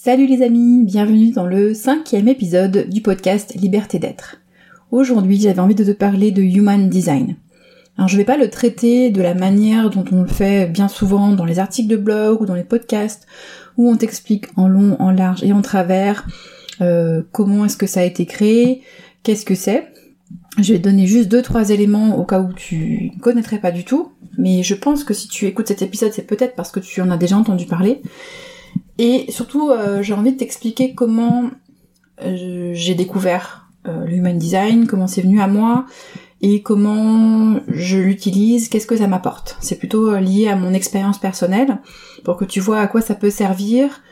Salut les amis, bienvenue dans le cinquième épisode du podcast Liberté d'être. Aujourd'hui j'avais envie de te parler de Human Design. Alors je vais pas le traiter de la manière dont on le fait bien souvent dans les articles de blog ou dans les podcasts, où on t'explique en long, en large et en travers euh, comment est-ce que ça a été créé, qu'est-ce que c'est. Je vais te donner juste deux trois éléments au cas où tu ne connaîtrais pas du tout, mais je pense que si tu écoutes cet épisode, c'est peut-être parce que tu en as déjà entendu parler. Et surtout, euh, j'ai envie de t'expliquer comment euh, j'ai découvert euh, l'human design, comment c'est venu à moi et comment je l'utilise, qu'est-ce que ça m'apporte. C'est plutôt lié à mon expérience personnelle pour que tu vois à quoi ça peut servir,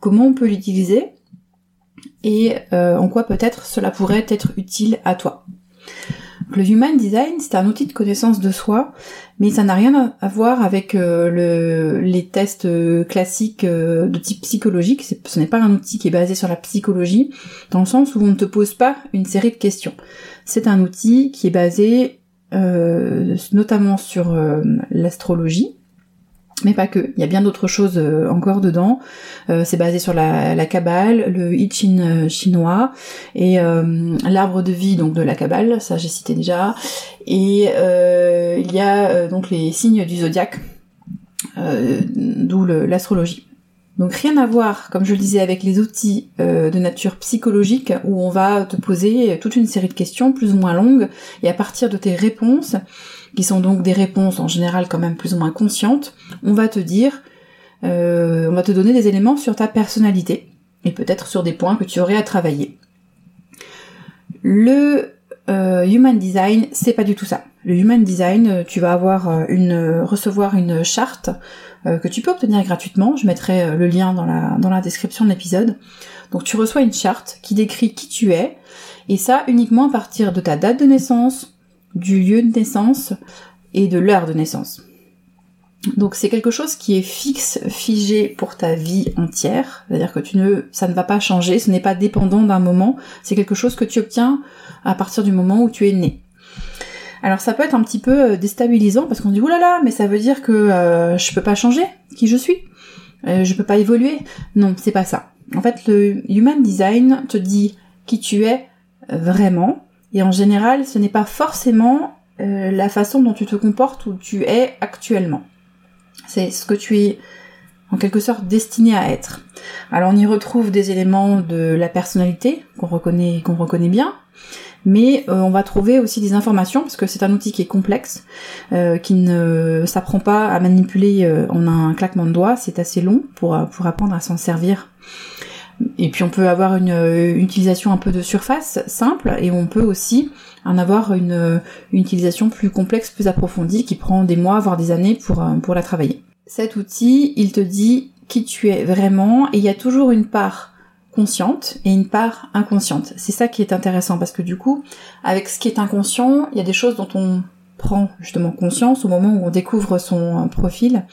comment on peut l'utiliser et en quoi peut-être cela pourrait être utile à toi. Le Human Design, c'est un outil de connaissance de soi, mais ça n'a rien à voir avec euh, le, les tests euh, classiques euh, de type psychologique. Ce n'est pas un outil qui est basé sur la psychologie, dans le sens où on ne te pose pas une série de questions. C'est un outil qui est basé notamment sur l'astrologie, mais pas que. Il y a bien d'autres choses euh, encore dedans. Euh, c'est basé sur la, la Kabbale, le I Ching euh, chinois et l'arbre de vie donc de la Kabbale, ça j'ai cité déjà. Et il y a donc les signes du zodiaque, d'où l'astrologie. Donc rien à voir, comme je le disais, avec les outils de nature psychologique où on va te poser toute une série de questions plus ou moins longues et à partir de tes réponses, qui sont donc des réponses en général quand même plus ou moins conscientes, on va te dire, euh, on va te donner des éléments sur ta personnalité et peut-être sur des points que tu aurais à travailler. Le euh, Human Design, c'est pas du tout ça. Le Human Design, euh, tu vas avoir une recevoir une charte que tu peux obtenir gratuitement. Je mettrai le lien dans la dans la description de l'épisode. Donc tu reçois une charte qui décrit qui tu es et ça uniquement à partir de ta date de naissance, du lieu de naissance et de l'heure de naissance. Donc c'est quelque chose qui est fixe, figé pour ta vie entière, c'est-à-dire que tu ne, ça ne va pas changer, ce n'est pas dépendant d'un moment, c'est quelque chose que tu obtiens à partir du moment où tu es né. Alors ça peut être un petit peu euh, déstabilisant parce qu'on dit oulala, mais ça veut dire que euh, je peux pas changer qui je suis, euh, je peux pas évoluer. Non, c'est pas ça. En fait, le Human Design te dit qui tu es vraiment, et en général, ce n'est pas forcément euh, la façon dont tu te comportes ou tu es actuellement. C'est ce que tu es en quelque sorte destiné à être. Alors on y retrouve des éléments de la personnalité qu'on reconnaît qu'on reconnaît bien, mais euh, on va trouver aussi des informations parce que c'est un outil qui est complexe, euh, qui ne s'apprend pas à manipuler en un claquement de doigts, c'est assez long pour pour apprendre à s'en servir et puis on peut avoir une, utilisation un peu de surface simple et on peut aussi en avoir une, utilisation plus complexe, plus approfondie qui prend des mois voire des années pour, euh, pour la travailler. Cet outil, il te dit qui tu es vraiment et il y a toujours une part consciente et une part inconsciente. C'est ça qui est intéressant parce que du coup, avec ce qui est inconscient, il y a des choses dont on prend justement conscience au moment où on découvre son profil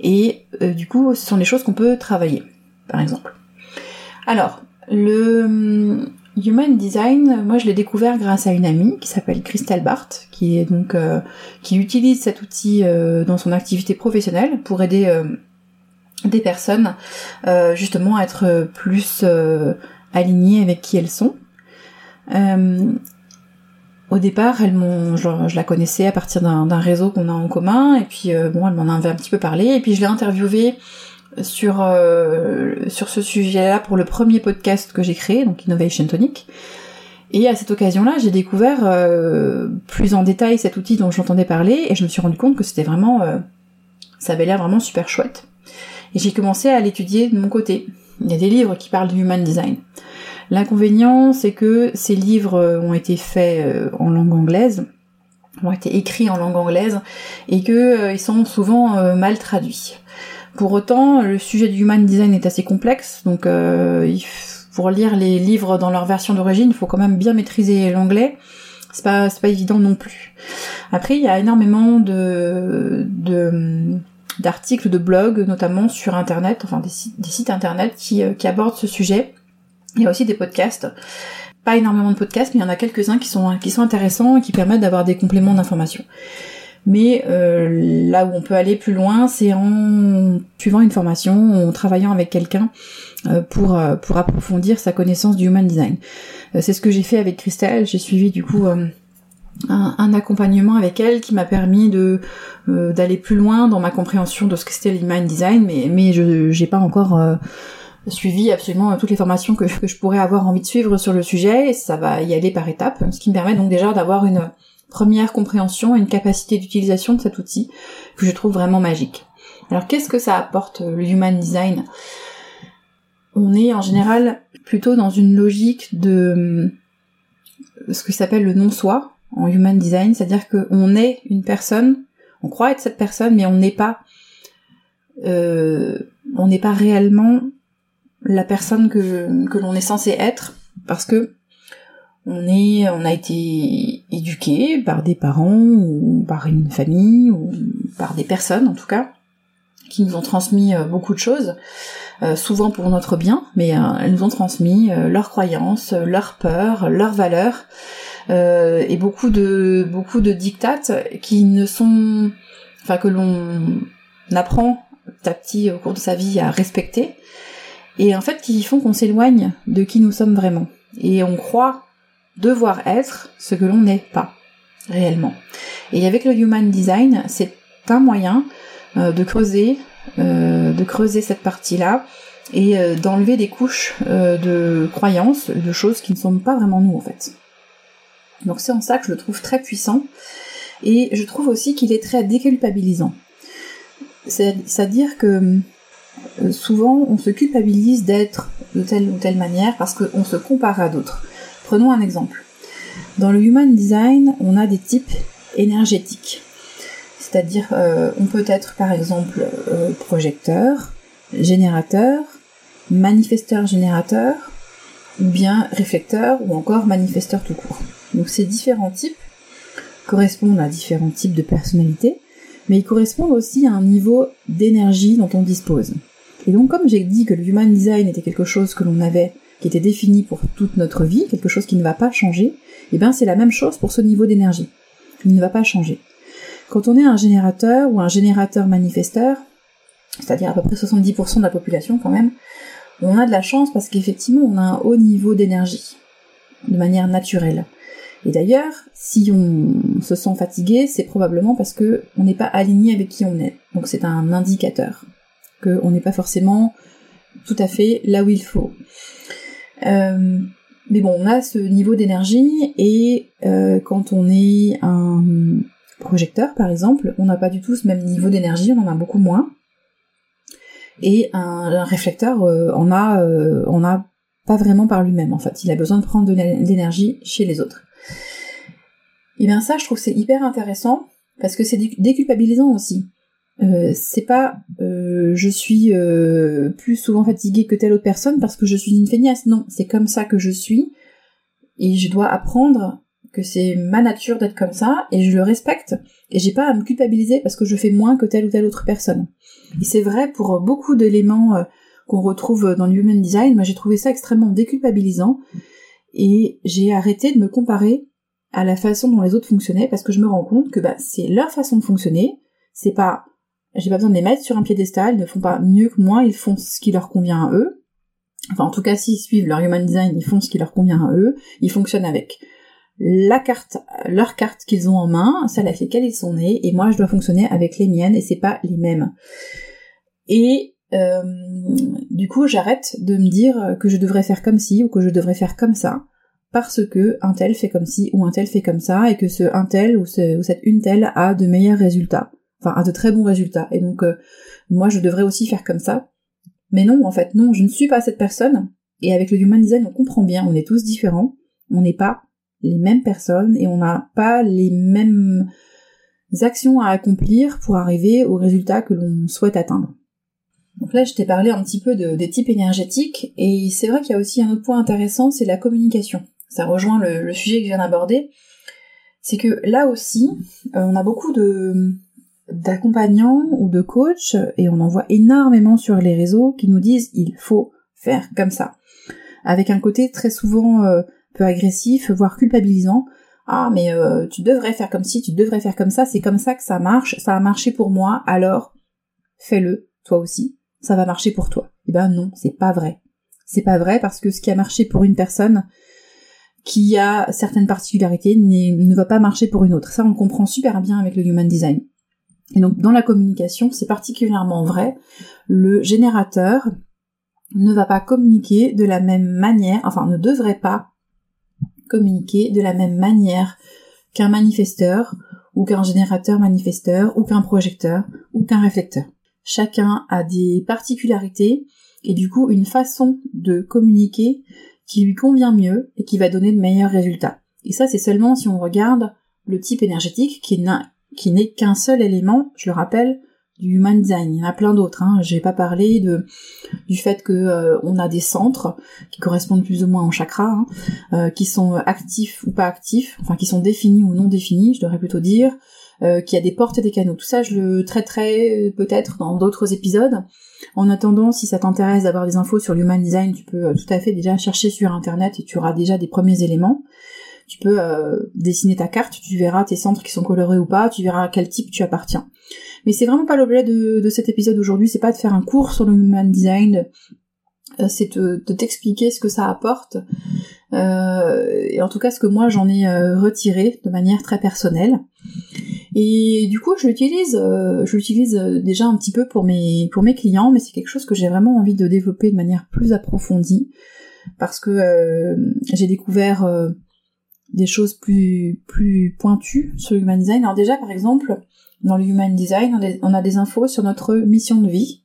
et euh, du coup, ce sont des choses qu'on peut travailler, par exemple. Alors, le hum, Human Design, moi je l'ai découvert grâce à une amie qui s'appelle Christelle Barthes, qui est donc euh, qui utilise cet outil euh, dans son activité professionnelle pour aider euh, des personnes justement à être plus alignées avec qui elles sont. au départ, elles je, la connaissais à partir d'un réseau qu'on a en commun, et puis bon, elle m'en avait un petit peu parlé, et puis je l'ai interviewée sur euh, sur ce sujet-là pour le premier podcast que j'ai créé, donc Innovation Tonic. Et à cette occasion-là, j'ai découvert euh, plus en détail cet outil dont j'entendais parler, et je me suis rendu compte que c'était vraiment, euh, ça avait l'air vraiment super chouette. Et j'ai commencé à l'étudier de mon côté. Il y a des livres qui parlent du human design. L'inconvénient, c'est que ces livres ont été faits en langue anglaise, ont été écrits en langue anglaise, et que ils sont souvent mal traduits. Pour autant, le sujet du human design est assez complexe, donc euh, pour lire les livres dans leur version d'origine, il faut quand même bien maîtriser l'anglais. C'est pas pas évident non plus. Après, il y a énormément de d'articles, de blogs, notamment sur internet, enfin des sites, des sites internet qui, euh, qui abordent ce sujet. Il y a aussi des podcasts. Pas énormément de podcasts, mais il y en a quelques-uns qui sont qui sont intéressants et qui permettent d'avoir des compléments d'information. Mais euh, là où on peut aller plus loin, c'est en suivant une formation, en travaillant avec quelqu'un euh, pour euh, pour approfondir sa connaissance du human design. c'est ce que j'ai fait avec Christelle. J'ai suivi du coup un, un, accompagnement avec elle qui m'a permis de d'aller plus loin dans ma compréhension de ce que c'était l'human design, mais mais je j'ai pas encore suivi absolument toutes les formations que, que, je pourrais avoir envie de suivre sur le sujet, et ça va y aller par étapes, ce qui me permet donc déjà d'avoir une première compréhension et une capacité d'utilisation de cet outil que je trouve vraiment magique. Alors qu'est-ce que ça apporte le Human Design? On est en général plutôt dans une logique de euh, ce que s'appelle le non-soi en Human Design, c'est-à-dire qu'on est une personne, on croit être cette personne, mais on n'est pas, euh, on n'est pas réellement la personne que, que l'on est censé être, parce que on est, on a été éduqué par des parents ou par une famille ou par des personnes en tout cas qui nous ont transmis euh, beaucoup de choses, euh, souvent pour notre bien, mais euh, elles nous ont transmis leurs croyances, leurs peurs, leurs valeurs et beaucoup de beaucoup de dictates qui ne sont, enfin que l'on apprend petit à petit au cours de sa vie à respecter et en fait qui font qu'on s'éloigne de qui nous sommes vraiment. Et on croit devoir être ce que l'on n'est pas réellement. Et avec le Human Design, c'est un moyen euh, de creuser, euh, de creuser cette partie-là et euh, d'enlever des couches de croyances, de choses qui ne sont pas vraiment nous en fait. Donc c'est en ça que je le trouve très puissant et je trouve aussi qu'il est très déculpabilisant. C'est-à-dire que souvent on se culpabilise d'être de telle ou telle manière parce qu'on se compare à d'autres. Prenons un exemple. Dans le Human Design, on a des types énergétiques. C'est-à-dire, euh, on peut être par exemple euh, projecteur, générateur, manifesteur-générateur, ou bien réflecteur, ou encore manifesteur tout court. Donc ces différents types correspondent à différents types de personnalités, mais ils correspondent aussi à un niveau d'énergie dont on dispose. Et donc comme j'ai dit que le Human Design était quelque chose que l'on avait qui était défini pour toute notre vie, quelque chose qui ne va pas changer, et eh bien c'est la même chose pour ce niveau d'énergie. Il ne va pas changer. Quand on est un générateur ou un générateur manifesteur, c'est-à-dire à peu près 70% de la population quand même, on a de la chance parce qu'effectivement on a un haut niveau d'énergie, de manière naturelle. Et d'ailleurs, si on se sent fatigué, c'est probablement parce que on n'est pas aligné avec qui on est. Donc c'est un indicateur qu'on n'est pas forcément tout à fait là où il faut. Euh, mais bon, on a ce niveau d'énergie et euh, quand on est un projecteur, par exemple, on n'a pas du tout ce même niveau d'énergie, on en a beaucoup moins. Et un, réflecteur euh, en a, on a pas vraiment par lui-même en fait. Il a besoin de prendre de l'énergie chez les autres. Et bien ça, je trouve c'est hyper intéressant parce que c'est déculpabilisant aussi. Euh, c'est pas euh, je suis euh, plus souvent fatiguée que telle autre personne parce que je suis une feignasse. Non, c'est comme ça que je suis et je dois apprendre que c'est ma nature d'être comme ça et je le respecte et j'ai pas à me culpabiliser parce que je fais moins que telle ou telle autre personne. Et c'est vrai pour beaucoup d'éléments qu'on retrouve dans le human design, moi j'ai trouvé ça extrêmement déculpabilisant et j'ai arrêté de me comparer à la façon dont les autres fonctionnaient parce que je me rends compte que bah, c'est leur façon de fonctionner, c'est pas j'ai pas besoin de les mettre sur un piédestal, ils ne font pas mieux que moi, ils font ce qui leur convient à eux. Enfin, en tout cas, s'ils suivent leur human design, ils font ce qui leur convient à eux. Ils fonctionnent avec la carte, leur carte qu'ils ont en main, celle avec laquelle ils sont nés, et moi, je dois fonctionner avec les miennes, et c'est pas les mêmes. Et euh, du coup, j'arrête de me dire que je devrais faire comme ci ou que je devrais faire comme ça, parce que un tel fait comme ci ou un tel fait comme ça, et que ce un tel ou, ou cette une telle a de meilleurs résultats enfin à de très bons résultats. Et donc euh, moi je devrais aussi faire comme ça. Mais non, en fait, non, je ne suis pas cette personne. Et avec le human design, on comprend bien, on est tous différents, on n'est pas les mêmes personnes et on n'a pas les mêmes actions à accomplir pour arriver au résultat que l'on souhaite atteindre. Donc là, je t'ai parlé un petit peu de, des types énergétiques, et c'est vrai qu'il y a aussi un autre point intéressant, c'est la communication. Ça rejoint le, sujet que je viens d'aborder. C'est que là aussi, euh, on a beaucoup de, d'accompagnants ou de coachs, et on en voit énormément sur les réseaux, qui nous disent il faut faire comme ça. Avec un côté très souvent euh, peu agressif, voire culpabilisant. ah mais euh, tu devrais faire comme ci, tu devrais faire comme ça, c'est comme ça que ça marche, ça a marché pour moi, alors fais-le toi aussi, ça va marcher pour toi. Eh ben non, c'est pas vrai. C'est pas vrai parce que ce qui a marché pour une personne qui a certaines particularités ne va pas marcher pour une autre. Ça on comprend super bien avec le human design. Et donc dans la communication, c'est particulièrement vrai. Le générateur ne va pas communiquer de la même manière, enfin ne devrait pas communiquer de la même manière qu'un manifesteur ou qu'un générateur manifesteur ou qu'un projecteur ou qu'un réflecteur. Chacun a des particularités et du coup une façon de communiquer qui lui convient mieux et qui va donner de meilleurs résultats. Et ça c'est seulement si on regarde le type énergétique qui n'est qu'un seul élément, je le rappelle, du human design. Il y en a plein d'autres. Hein. J'ai pas parlé de du fait que euh, on a des centres qui correspondent plus ou moins en chakra, hein, euh, qui sont actifs ou pas actifs, enfin qui sont définis ou non définis, je devrais plutôt dire, euh, qu'il y a des portes et des canaux. Tout ça, je le traiterai peut-être dans d'autres épisodes. En attendant, si ça t'intéresse d'avoir des infos sur l'human design, tu peux tout à fait déjà chercher sur internet et tu auras déjà des premiers éléments tu peux euh, dessiner ta carte, tu verras tes centres qui sont colorés ou pas, tu verras à quel type tu appartiens. Mais c'est vraiment pas l'objet de, cet épisode aujourd'hui, c'est pas de faire un cours sur le human design, euh, c'est de, t'expliquer ce que ça apporte, euh, et en tout cas ce que moi j'en ai retiré de manière très personnelle. Et du coup, je l'utilise, je l'utilise déjà un petit peu pour mes pour mes clients, mais c'est quelque chose que j'ai vraiment envie de développer de manière plus approfondie parce que j'ai découvert des choses plus plus pointues sur le human design. Alors déjà, par exemple, dans le human design, on a des infos sur notre mission de vie.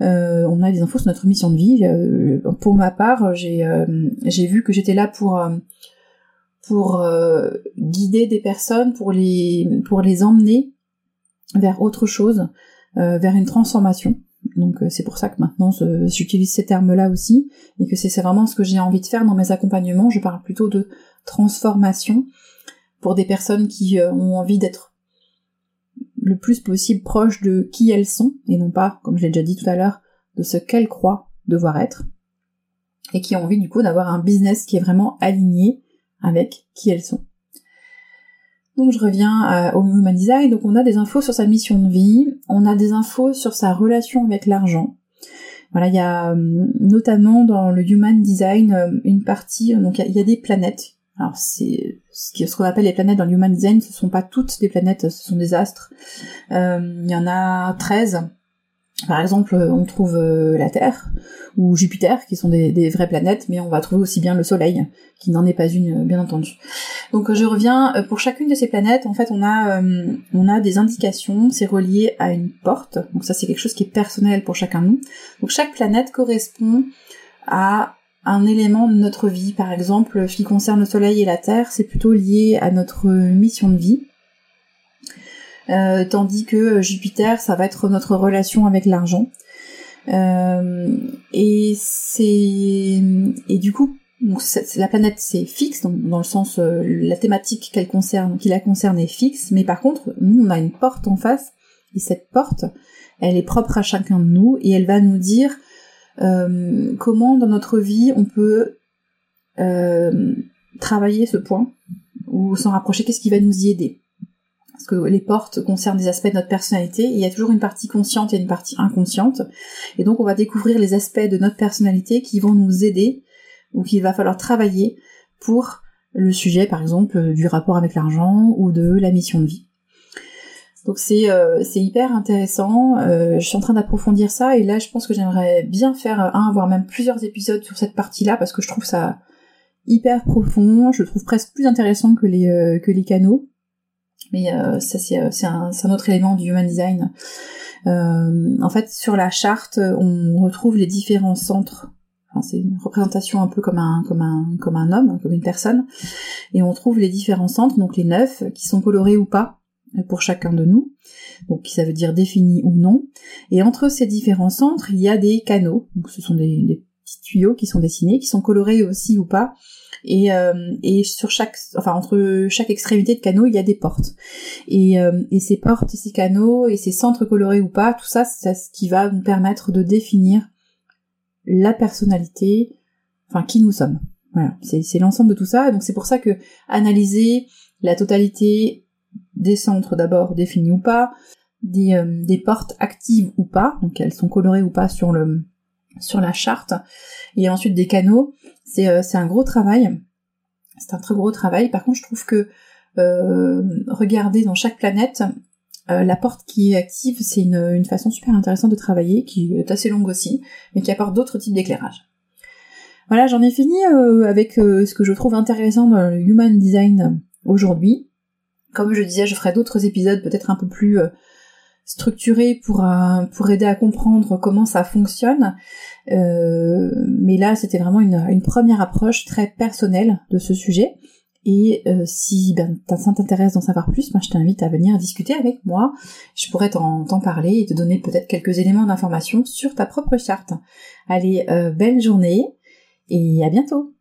Euh, on a des infos sur notre mission de vie. Euh, pour ma part, j'ai euh, j'ai vu que j'étais là pour pour guider des personnes, pour les pour les emmener vers autre chose, vers une transformation. Donc c'est pour ça que maintenant j'utilise ces termes-là aussi et que c'est vraiment ce que j'ai envie de faire dans mes accompagnements. Je parle plutôt de transformation pour des personnes qui euh, ont envie d'être le plus possible proches de qui elles sont, et non pas, comme je l'ai déjà dit tout à l'heure, de ce qu'elles croient devoir être, et qui ont envie du coup d'avoir un business qui est vraiment aligné avec qui elles sont. Donc je reviens au Human Design, donc on a des infos sur sa mission de vie, on a des infos sur sa relation avec l'argent, voilà, il y a euh, notamment dans le Human Design euh, une partie, donc il y, a des planètes alors c'est ce qu'on appelle les planètes dans l'Human Design, ce sont pas toutes des planètes, ce sont des astres. Euh, il y en a 13. Par exemple, on trouve euh, la Terre ou Jupiter, qui sont des, vraies planètes, mais on va trouver aussi bien le Soleil, qui n'en est pas une, bien entendu. Donc je reviens, euh, pour chacune de ces planètes, en fait, on a, on a des indications, c'est relié à une porte, donc ça c'est quelque chose qui est personnel pour chacun de nous. Donc chaque planète correspond à un élément de notre vie. Par exemple, ce qui concerne le Soleil et la Terre, c'est plutôt lié à notre mission de vie. Euh, tandis que Jupiter, ça va être notre relation avec l'argent. Euh, et c'est et du coup, la planète c'est fixe, dans le sens euh, la thématique qu'elle concerne, qui la concerne est fixe, mais par contre, nous on a une porte en face et cette porte, elle est propre à chacun de nous et elle va nous dire euh, comment dans notre vie on peut euh, travailler ce point ou s'en rapprocher, qu'est-ce qui va nous y aider? Parce que les portes concernent des aspects de notre personnalité, il y a toujours une partie consciente et une partie inconsciente, et donc on va découvrir les aspects de notre personnalité qui vont nous aider, ou qu'il va falloir travailler pour le sujet, par exemple, du rapport avec l'argent ou de la mission de vie. Donc c'est euh, c'est hyper intéressant. Euh, je suis en train d'approfondir ça et là je pense que j'aimerais bien faire un voire même plusieurs épisodes sur cette partie-là parce que je trouve ça hyper profond. Je le trouve presque plus intéressant que les euh, que les canaux. Mais ça c'est c'est un, autre élément du human design. en fait sur la charte on retrouve les différents centres c'est une représentation un peu comme un comme un comme un homme, comme une personne, et on trouve les différents centres, donc les neuf, qui sont colorés ou pas pour chacun de nous, donc ça veut dire défini ou non. Et entre ces différents centres, il y a des canaux, donc ce sont des, petits tuyaux qui sont dessinés, qui sont colorés aussi ou pas. Et, euh, et sur chaque, enfin entre chaque extrémité de canaux, il y a des portes. Et, euh, et ces portes et ces canaux et ces centres colorés ou pas, tout ça, c'est ce qui va nous permettre de définir la personnalité, enfin qui nous sommes. Voilà, c'est l'ensemble de tout ça. Donc c'est pour ça que analyser la totalité des centres d'abord définis ou pas, des, euh, des portes actives ou pas, donc elles sont colorées ou pas sur le sur la charte, et ensuite des canaux, c'est euh, un gros travail. C'est un très gros travail. Par contre, je trouve que euh, regarder dans chaque planète euh, la porte qui est active, c'est une, une, façon super intéressante de travailler, qui est assez longue aussi, mais qui apporte d'autres types d'éclairage. Voilà, j'en ai fini avec ce que je trouve intéressant dans le Human Design aujourd'hui. Comme je disais, je ferai d'autres épisodes peut-être un peu plus structurés pour, pour aider à comprendre comment ça fonctionne. mais là, c'était vraiment une, première approche très personnelle de ce sujet. Et euh, si ben, ça t'intéresse d'en savoir plus, moi je t'invite à venir discuter avec moi. Je pourrais t'en parler et te donner peut-être quelques éléments d'information sur ta propre charte. Allez, euh, belle journée et à bientôt